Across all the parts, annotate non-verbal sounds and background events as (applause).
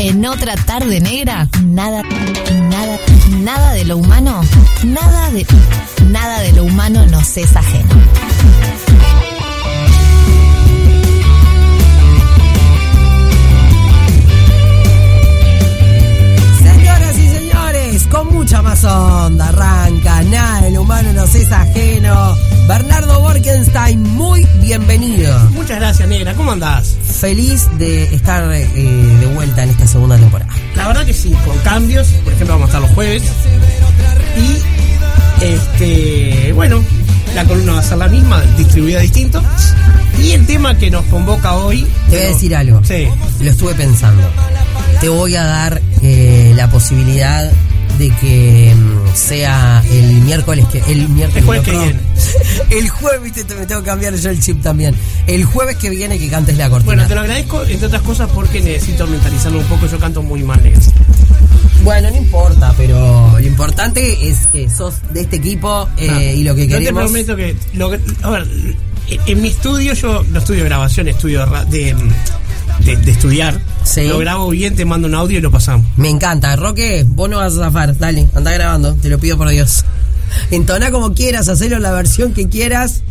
En otra tarde negra, nada, nada, nada de lo humano, nada de, nada de lo humano nos es ajeno. Señoras y señores, con mucha más onda, arranca, nada, el humano nos es ajeno. Bernardo Borkenstein, muy bienvenido. Muchas gracias, negra. ¿Cómo andás? Feliz de estar eh, de vuelta en esta segunda temporada. La verdad que sí, con cambios. Por ejemplo, vamos a estar los jueves. Y, este, bueno, la columna va a ser la misma, distribuida distinto. Y el tema que nos convoca hoy. Te voy a decir algo. Sí. Lo estuve pensando. Te voy a dar eh, la posibilidad de que mm, sea el miércoles que el miércoles El jueves que viene. (laughs) el jueves viste te- me tengo que cambiar yo el chip también el jueves que viene que cantes la cortina Bueno, te lo agradezco, entre otras cosas, porque necesito mentalizarlo un poco. Yo canto muy mal. Bueno, no importa pero lo importante es que sos de este equipo eh, y lo que te queremos prometo que. lo que- a ver, en, en mi estudio, yo no estudio grabación, estudio de, de, de- de estudiar. Sí. Lo grabo bien, te mando un audio y lo pasamos. me encanta Roque vos no vas a zafar dale anda grabando te lo pido por Dios entona como quieras hacelo la versión que quieras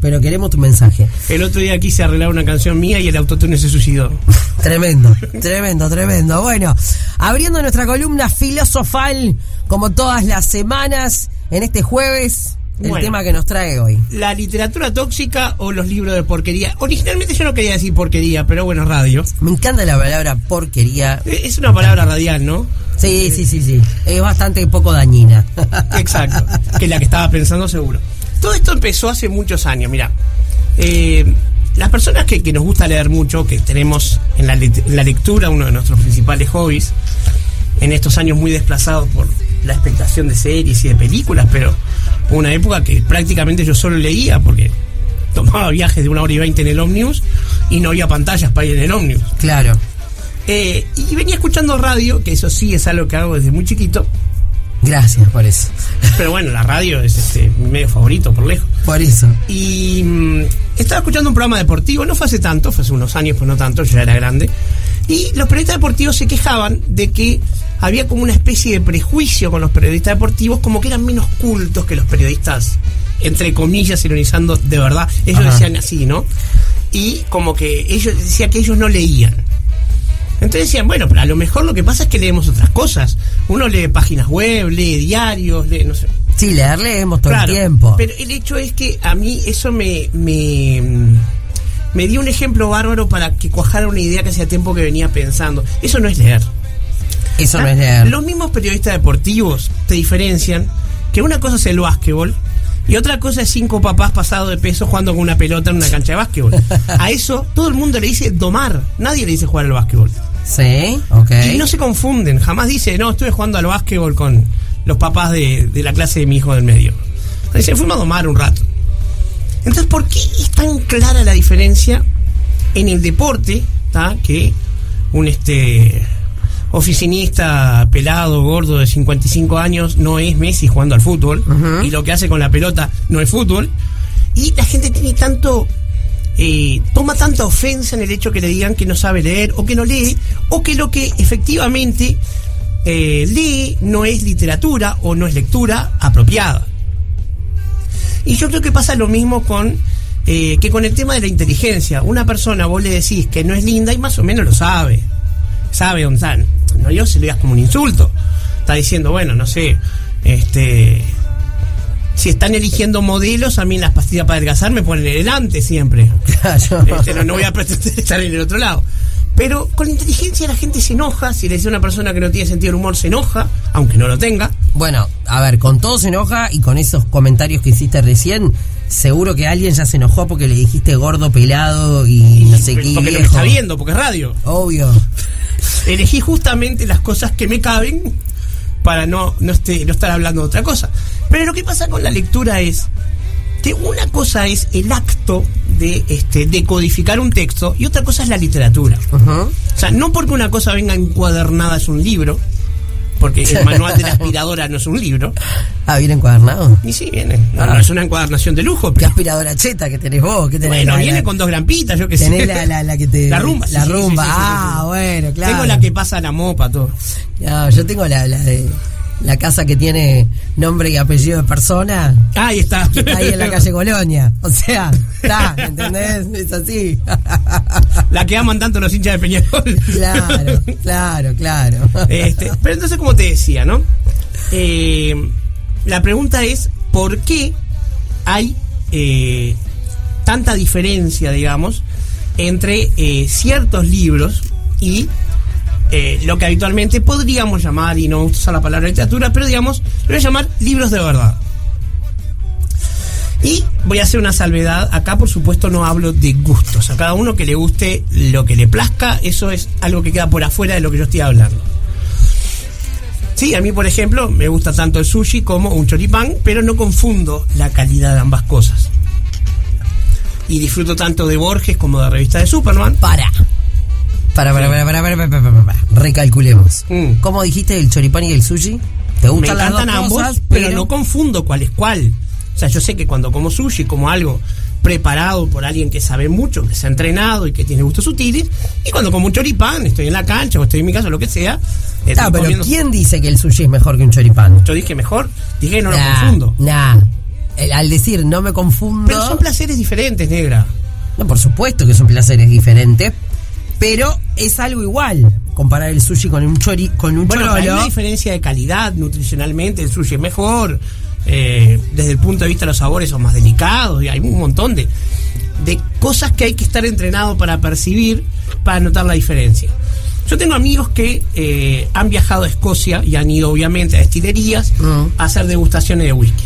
pero queremos tu mensaje El otro día quise arreglar una canción mía y el autotune se suicidó. (laughs) Tremendo, tremendo, tremendo. Bueno, abriendo nuestra columna filosofal, como todas las semanas, en este jueves, el Bueno. tema que nos trae hoy. La literatura tóxica o los libros de porquería. Originalmente yo no quería decir porquería, pero bueno, radio. Me encanta la palabra porquería. Eh, Es una palabra radial, ¿no? Sí, sí, sí, sí. Es bastante poco dañina. (laughs) Exacto. Que es la que estaba pensando seguro. Todo esto empezó hace muchos años, mira. Eh, las personas que, que nos gusta leer mucho, que tenemos en la, lectura uno de nuestros principales hobbies, en estos años muy desplazados por la expectación de series y de películas, pero una época que prácticamente yo solo leía porque tomaba viajes de una hora y veinte en el ómnibus y no había pantallas para ir en el ómnibus. Claro. Eh, y venía escuchando radio, que eso sí es algo que hago desde muy chiquito, Gracias por eso. pero bueno, la radio es este, mi medio favorito por lejos. Por eso. Y mm, estaba escuchando un programa deportivo, no fue hace tanto, fue hace unos años, pues no tanto, yo ya era grande. Y los periodistas deportivos se quejaban de que había como una especie de prejuicio con los periodistas deportivos, como que eran menos cultos que los periodistas, entre comillas, ironizando de verdad. Ellos Ajá. decían así, ¿no? Y como que ellos decían que ellos no leían. Entonces decían, bueno, pero a lo mejor lo que pasa es que leemos otras cosas. Uno lee páginas web, lee diarios, lee, no sé. Sí, leer leemos todo Claro, el tiempo. Pero el hecho es que a mí eso me, me, me dio un ejemplo bárbaro para que cuajara una idea que hacía tiempo que venía pensando. Eso no es leer. Eso no ¿Ah? es leer. Los mismos periodistas deportivos te diferencian que una cosa es el básquetbol y otra cosa es cinco papás pasados de peso jugando con una pelota en una cancha de básquetbol. (laughs) A eso todo el mundo le dice domar, nadie le dice jugar al básquetbol. Sí, ok. Y no se confunden, jamás dice, no, estuve jugando al básquetbol con los papás de, de la clase de mi hijo del medio. Dice, fuimos a domar un rato. Entonces, ¿por qué es tan clara la diferencia en el deporte, ¿tá? que un este oficinista pelado, gordo de 55 años no es Messi jugando al fútbol y lo que hace con la pelota no es fútbol? Y la gente tiene tanto eh, toma tanta ofensa en el hecho que le digan que no sabe leer o que no lee o que lo que efectivamente eh, lee no es literatura o no es lectura apropiada. Y yo creo que pasa lo mismo con eh, que con el tema de la inteligencia. Una persona vos le decís que no es linda y más o menos lo sabe. Sabe dónde están. No yo se lo digas como un insulto. Está diciendo, bueno, no sé, este si están eligiendo modelos, a mí las pastillas para adelgazar me ponen delante siempre. (laughs) Claro. Este, no, no voy a pretender (laughs) estar en el otro lado. Pero con la inteligencia la gente se enoja. Si le dice a una persona que no tiene sentido del humor, se enoja, aunque no lo tenga. Bueno, a ver, con todo se enoja y con esos comentarios que hiciste recién, seguro que alguien ya se enojó porque le dijiste gordo, pelado y no sé qué. porque viejo. está viendo, porque es radio. Obvio. Elegí justamente las cosas que me caben para no, no, este- no estar hablando de otra cosa. Pero lo que pasa con la lectura es que una cosa es el acto de este, decodificar un texto y otra cosa es la literatura. Ujú. O sea, no porque una cosa venga encuadernada es un libro, porque el (laughs) manual de la aspiradora no es un libro. Ah, viene encuadernado. Y sí, viene. No, Ah. no es una encuadernación de lujo, ¿Qué aspiradora cheta que tenés vos? ¿Qué tenés? Bueno, La- viene la- con dos grampitas, yo que sé. Tenés la, la, la que te. La rumba. La sí, rumba. sí, sí, sí, ah, bueno, claro. Tengo la que pasa la mopa, todo. No, yo tengo la, la de. La casa que tiene nombre y apellido de persona. Ahí está. Está ahí en la calle Colonia. O sea, está, ¿entendés? Es así. La que aman tanto los hinchas de Peñarol. Claro, claro, claro. Este, pero entonces, como te decía, ¿no? Eh, la pregunta es, ¿por qué hay eh, tanta diferencia, digamos, entre eh, ciertos libros y eh, lo que habitualmente podríamos llamar, y no usar la palabra literatura, pero digamos, lo voy a llamar libros de verdad. Y voy a hacer una salvedad. Acá, por supuesto, no hablo de gustos. A cada uno que le guste lo que le plazca, eso es algo que queda por afuera de lo que yo estoy hablando. Sí, a mí, por ejemplo, me gusta tanto el sushi como un choripán, pero no confundo la calidad de ambas cosas. Y disfruto tanto de Borges como de revista de Superman. Para. Para, para, para, para, para, para, para, para. Recalculemos. Mm. ¿Cómo dijiste el choripán y el sushi? ¿Te gustan Me encantan ambos, pero... no confundo cuál es cuál. O sea, yo sé que cuando como sushi, como algo preparado por alguien que sabe mucho, que se ha entrenado y que tiene gustos sutiles, y cuando como un choripán, estoy en la cancha o estoy en mi casa, lo que sea. Ah, pero ¿quién dice que el sushi es mejor que un choripán? Yo dije mejor, dije que no lo confundo. Nah, al decir no me confundo. Pero son placeres diferentes, negra. No, por supuesto que son placeres diferentes, pero es algo igual. Comparar el sushi con un chori, con un Bueno, pero hay chorolo. una diferencia de calidad nutricionalmente, el sushi es mejor, eh, desde el punto de vista de los sabores son más delicados, y hay un montón de, de cosas que hay que estar entrenado para percibir, para notar la diferencia. Yo tengo amigos que eh, han viajado a Escocia y han ido obviamente a destilerías Mm. a hacer degustaciones de whisky.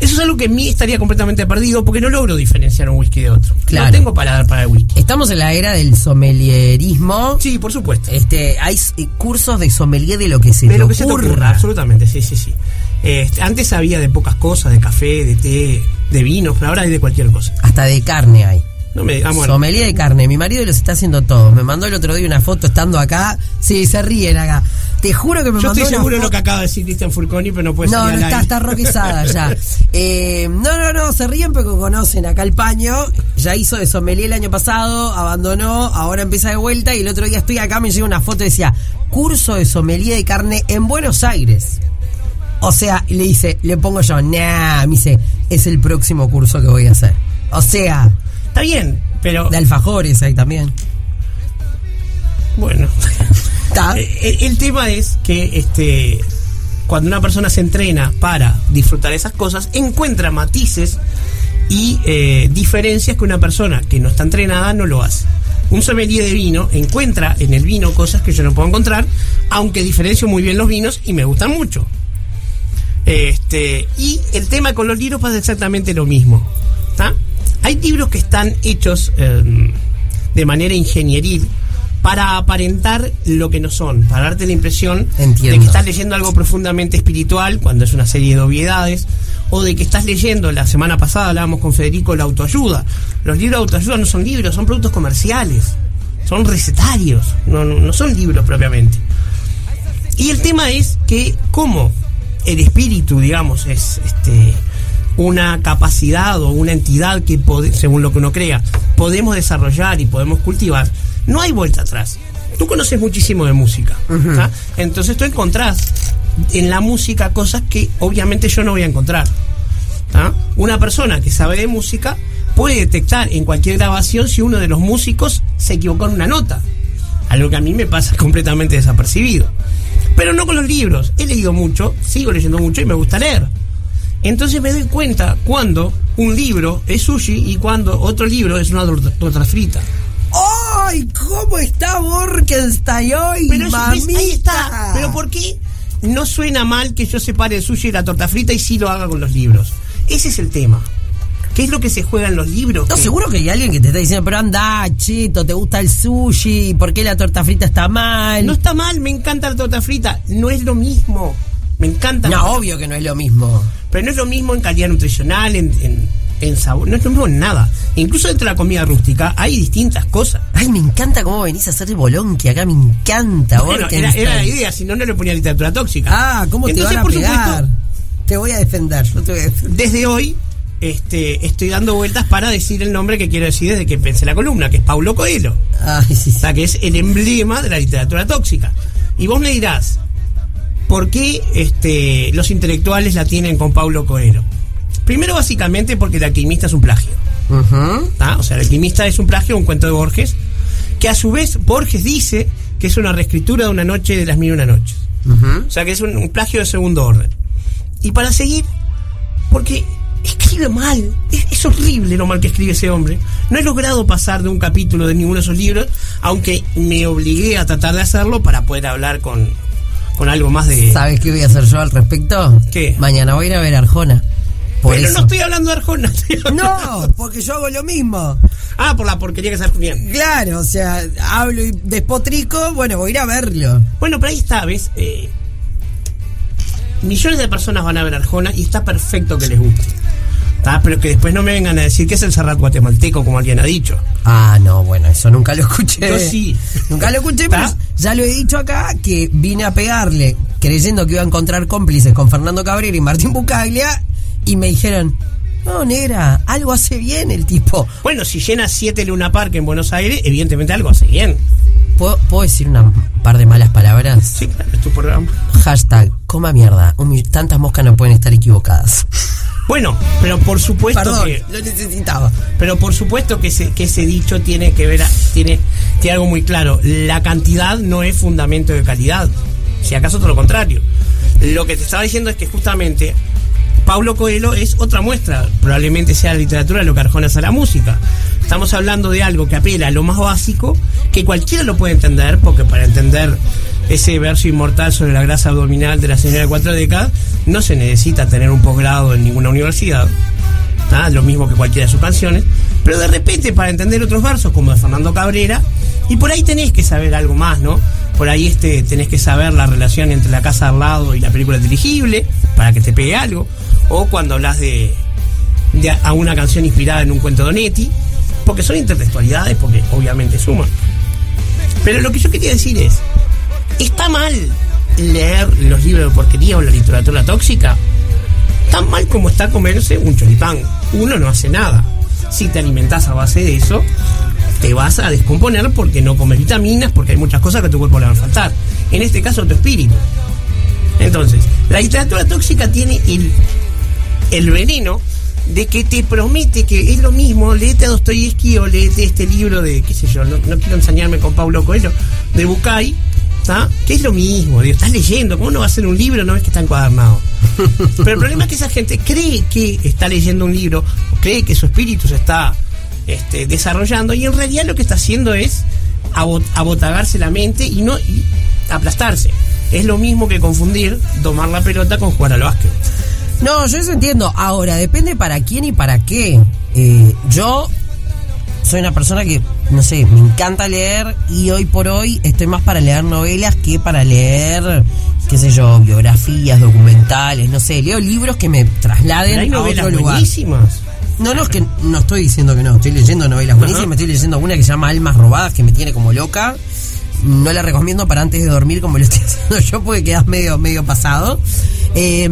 Eso es algo que en mí estaría completamente perdido porque no logro diferenciar un whisky de otro. Claro. No tengo paladar para el whisky. Estamos en la era del somelierismo. Sí, por supuesto. Este, hay s- cursos de sommelier de lo que se de te lo que se te ocurra. ocurra, absolutamente, sí, sí, sí. Este, antes había de pocas cosas, de café, de té, de vinos, pero ahora hay de cualquier cosa. Hasta de carne hay. No me bueno. Sommelier de carne. Mi marido los está haciendo todos. Me mandó el otro día una foto estando acá. Sí, se ríen acá. Te juro que me Yo mandó estoy seguro de lo que acaba de decir Cristian Furconi, pero no puede No, no al está, está roquizada ya. (laughs) Eh, no, no, no, se ríen porque conocen acá el paño. Ya hizo de sommelier el año pasado, abandonó, ahora empieza de vuelta y el otro día estoy acá, me llega una foto y decía, curso de sommelier de carne en Buenos Aires. O sea, le dice, le pongo yo, nah, me dice, es el próximo curso que voy a hacer. O sea, Está bien, pero de alfajores ahí también. bueno. (laughs) El tema es que este cuando una persona se entrena para disfrutar esas cosas, encuentra matices y eh, diferencias que una persona que no está entrenada no lo hace. Un sommelier de vino encuentra en el vino cosas que yo no puedo encontrar, aunque diferencio muy bien los vinos y me gustan mucho. Este, y el tema con los libros pasa exactamente lo mismo. ¿tá? Hay libros que están hechos eh, de manera ingenieril para aparentar lo que no son, para darte la impresión Entiendo. de que estás leyendo algo profundamente espiritual cuando es una serie de obviedades, o de que estás leyendo, la semana pasada hablábamos con Federico, la autoayuda. Los libros de autoayuda no son libros, son productos comerciales, son recetarios, no, no, no son libros propiamente. Y el tema es que como el espíritu, digamos, es este una capacidad o una entidad que, según lo que uno crea, podemos desarrollar y podemos cultivar, no hay vuelta atrás. Tú conoces muchísimo de música, entonces tú encontrás en la música cosas que obviamente yo no voy a encontrar. ¿tá? Una persona que sabe de música puede detectar en cualquier grabación si uno de los músicos se equivocó en una nota. Algo que a mí me pasa (laughs) completamente desapercibido. Pero no con los libros. He leído mucho, sigo leyendo mucho y me gusta leer. Entonces me doy cuenta cuando un libro es sushi y cuando otro libro es una torta, frita. ¡Ay! ¿Cómo está Borkenstein hoy, Pero eso, ¿ves? mamita? ahí está. Pero ¿por qué no suena mal que yo separe el sushi y la torta frita y sí lo haga con los libros? Ese es el tema. ¿Qué es lo que se juega en los libros? No, Que- seguro que hay alguien que te está diciendo, pero anda, chito, ¿te gusta el sushi? ¿Por qué la torta frita está mal? No está mal, me encanta la torta frita. No es lo mismo. Me encanta. No, obvio que no es lo mismo. Pero no es lo mismo en calidad nutricional, en, en- en sabor, no es lo mismo en nada. Incluso dentro de la comida rústica hay distintas cosas. Ay, me encanta cómo venís a hacer de bolonqui acá, me encanta. Bueno, era, la idea, si no, no le ponía literatura tóxica. Ah, ¿cómo te van a por pegar? supuesto, Te voy a defender, yo te voy a defender. desde hoy este, estoy dando vueltas para decir el nombre que quiero decir desde que pensé la columna, que es Paulo Coelho. Ay, sí, sí. O sea, que es el emblema de la literatura tóxica. Y vos me dirás, ¿por qué este, los intelectuales la tienen con Paulo Coelho? Primero, básicamente, porque el alquimista es un plagio. ¿tá? O sea, el alquimista es un plagio, un cuento de Borges, que a su vez Borges dice que es una reescritura de una noche de las mil y una noches. O sea, que es un, un plagio de segundo orden. Y para seguir, porque escribe mal. Es, es horrible lo mal que escribe ese hombre. No he logrado pasar de un capítulo de ninguno de esos libros, aunque me obligué a tratar de hacerlo para poder hablar con, con algo más de... ¿Sabes qué voy a hacer yo al respecto? ¿Qué? Mañana voy a ir a ver Arjona. Por Pero eso. no estoy hablando de Arjona. (laughs) No, porque yo hago lo mismo. Ah, por la porquería que se bien. Claro, o sea, hablo y despotrico, bueno, voy a ir a verlo. Bueno, pero ahí está, ¿ves? Eh, millones de personas van a ver Arjona y está perfecto que les guste. ¿Tá? Pero que después no me vengan a decir que es el Serrat guatemalteco, como alguien ha dicho. Ah, no, bueno, eso nunca lo escuché. Yo sí. Nunca lo escuché, pero ¿Está? ya lo he dicho acá que vine a pegarle creyendo que iba a encontrar cómplices con Fernando Cabrera y Martín Bucaglia y me dijeron, no, negra, algo hace bien el tipo. Bueno, si llena 7 Luna Park en Buenos Aires, evidentemente algo hace bien. ¿Puedo, puedo decir una par de malas palabras? Sí, claro, es tu programa. Hashtag, coma mierda. Tantas moscas no pueden estar equivocadas. Bueno, pero por supuesto Perdón, que... lo necesitaba. Pero por supuesto que ese, que ese dicho tiene que ver, a- tiene, tiene algo muy claro. La cantidad no es fundamento de calidad. Si acaso todo lo contrario. Lo que te estaba diciendo es que justamente Paulo Coelho es otra muestra. Probablemente sea la literatura lo que Arjona es a la música. Estamos hablando de algo que apela a lo más básico, que cualquiera lo puede entender, porque para entender ese verso inmortal sobre la grasa abdominal de la señora de cuatro décadas, no se necesita tener un posgrado en ninguna universidad. lo mismo que cualquiera de sus canciones, pero de repente para entender otros versos como de Fernando Cabrera, y por ahí tenés que saber algo más, ¿no? Por ahí este tenés que saber la relación entre la casa al lado y la película dirigible, para que te pegue algo, o cuando hablas de, de a una canción inspirada en un cuento de Onetti, porque son intertextualidades, porque obviamente suman. Pero lo que yo quería decir es, ¿está mal leer los libros de porquería o la literatura tóxica? tan mal como está comerse un choripán. Uno no hace nada. Si te alimentas a base de eso, te vas a descomponer porque no comes vitaminas, porque hay muchas cosas que a tu cuerpo le van a faltar. En este caso, tu espíritu. Entonces, la literatura tóxica tiene el, el veneno de que te promete que es lo mismo, léete a Dostoyevsky o léete este libro de, qué sé yo, no, no quiero ensañarme con Pablo Coelho, de Bucay, ¿tá? que es lo mismo, digo, estás leyendo, ¿cómo no va a ser un libro? No ves que está encuadernado. (laughs) Pero el problema es que esa gente cree que está leyendo un libro, o cree que su espíritu se está este, desarrollando, y en realidad lo que está haciendo es abo- abotagarse la mente y no y aplastarse. Es lo mismo que confundir domar la pelota con jugar al básquet. No, yo eso entiendo. Ahora, depende para quién y para qué. Eh, yo soy una persona que, no sé, me encanta leer y hoy por hoy estoy más para leer novelas que para leer, qué sé yo, biografías, documentales, no sé, leo libros que me trasladen hay a otro lugar. buenísimas. No, no, es que no estoy diciendo que no, estoy leyendo novelas buenísimas, estoy leyendo una que se llama Almas Robadas, que me tiene como loca. No la recomiendo para antes de dormir como lo estoy (laughs) haciendo yo, porque quedas medio, medio pasado. Eh,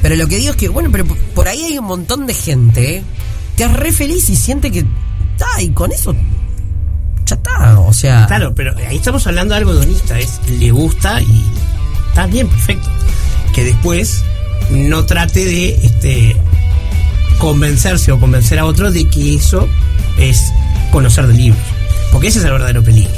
pero lo que digo es que, bueno, pero por- por ahí hay un montón de gente que es re feliz y siente que y con eso ya o sea... Claro, pero ahí estamos hablando de algo hedonista, es le gusta y está bien, perfecto. Que después no trate de este convencerse o convencer a otro de que eso es conocer de libros. Porque ese es el verdadero peligro.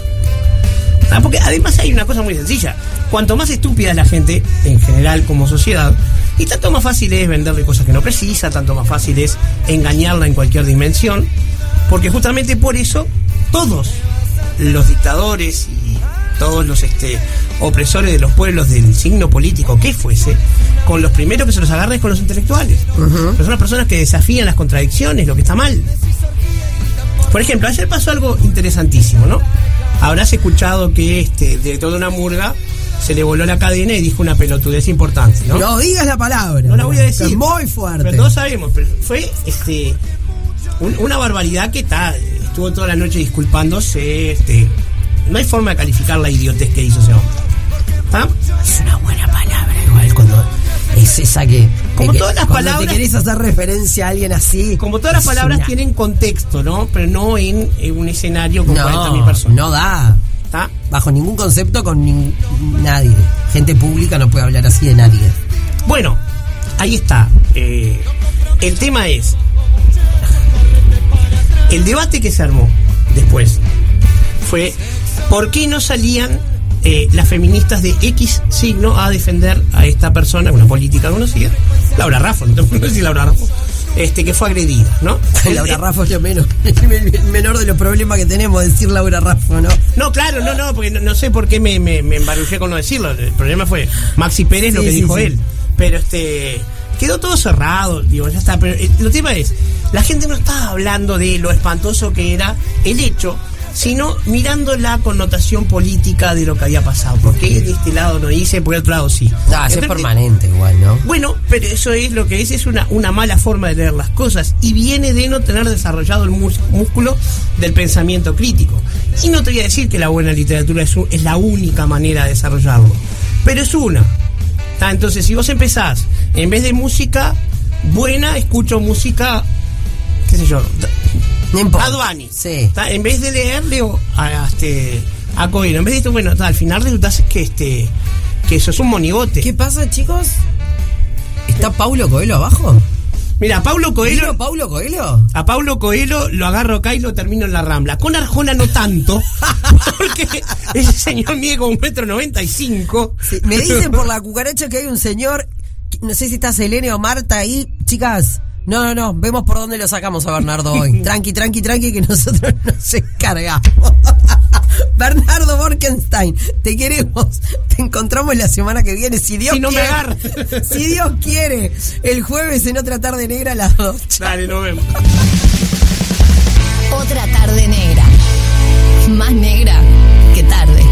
Porque además hay una cosa muy sencilla. Cuanto más estúpida es la gente, en general como sociedad, y tanto más fácil es venderle cosas que no precisa, tanto más fácil es engañarla en cualquier dimensión, porque justamente por eso todos los dictadores y todos los este, opresores de los pueblos del signo político que fuese, con los primeros que se los agarra es con los intelectuales. Pero son las personas que desafían las contradicciones, lo que está mal. Por ejemplo, ayer pasó algo interesantísimo, ¿no? Habrás escuchado que este director de una murga se le voló la cadena y dijo una pelotudez importante, ¿no? No digas la palabra. No la voy a decir. Es muy fuerte. Pero todos sabemos, pero fue este un- una barbaridad que está, estuvo toda la noche disculpándose, este no hay forma de calificar la idiotez que hizo ese hombre. ¿Está? Es una buena palabra, igual, cuando es esa que. Como que- todas las palabras- te querés hacer referencia a alguien así. Como todas las palabras una- tienen contexto, ¿no? Pero no en, en un escenario con 40.000 No, personas. no da. ¿Está? Bajo ningún concepto con nin- nadie. Gente pública no puede hablar así de nadie. Bueno, ahí está. Eh, el tema es. El debate que se armó después fue por qué no salían eh, las feministas de X signo a defender a esta persona, una política conocida, Laura Raffo, no que decir Laura Raffo, este, que fue agredida, ¿no? (laughs) Laura Raffo es lo menos, (laughs) el menor de los problemas que tenemos, decir Laura Raffo, ¿no? No, claro, no, no, porque no, no sé por qué me, me, me embarullé con no decirlo. El problema fue Maxi Pérez lo que sí, dijo sí. él. Pero este quedó todo cerrado, digo, ya está. Pero el, el tema es, la gente no estaba hablando de lo espantoso que era el hecho, sino mirando la connotación política de lo que había pasado. ¿Por qué de este lado no hice, por el otro lado sí? No, eso es permanente igual, ¿no? bueno, pero eso es lo que es, es una, una mala forma de leer las cosas y viene de no tener desarrollado el músculo del pensamiento crítico. Y no te voy a decir que la buena literatura es, es la única manera de desarrollarlo, pero es una. Ah, Entonces, si vos empezás, en vez de música buena, escucho música, qué sé yo, No Bunny. Sí. En vez de leer, leo a, este, a Coelho. En vez de esto, bueno, al final resulta que este que eso es un monigote. ¿Qué pasa, chicos? ¿Está Paulo Coelho abajo? Mira, Paulo Coelho, ¿Vino Paulo Coelho? a Paulo Coelho lo agarro acá y lo termino en la rambla. Con Arjona no tanto, (laughs) porque ese señor mide como un metro noventa y cinco. Me dicen por la cucaracha que hay un señor, no sé si está Selene o Marta ahí. Chicas, no, no, no, vemos por dónde lo sacamos a Bernardo hoy. (laughs) Tranqui, tranqui, tranqui, que nosotros nos encargamos. Bernardo Borkenstein, te queremos. Te encontramos la semana que viene, si Dios Si no me quiere. agarra. (laughs) Si Dios quiere, el jueves en otra tarde negra a las dos. Dale, nos vemos. Otra tarde negra. Más negra que tarde.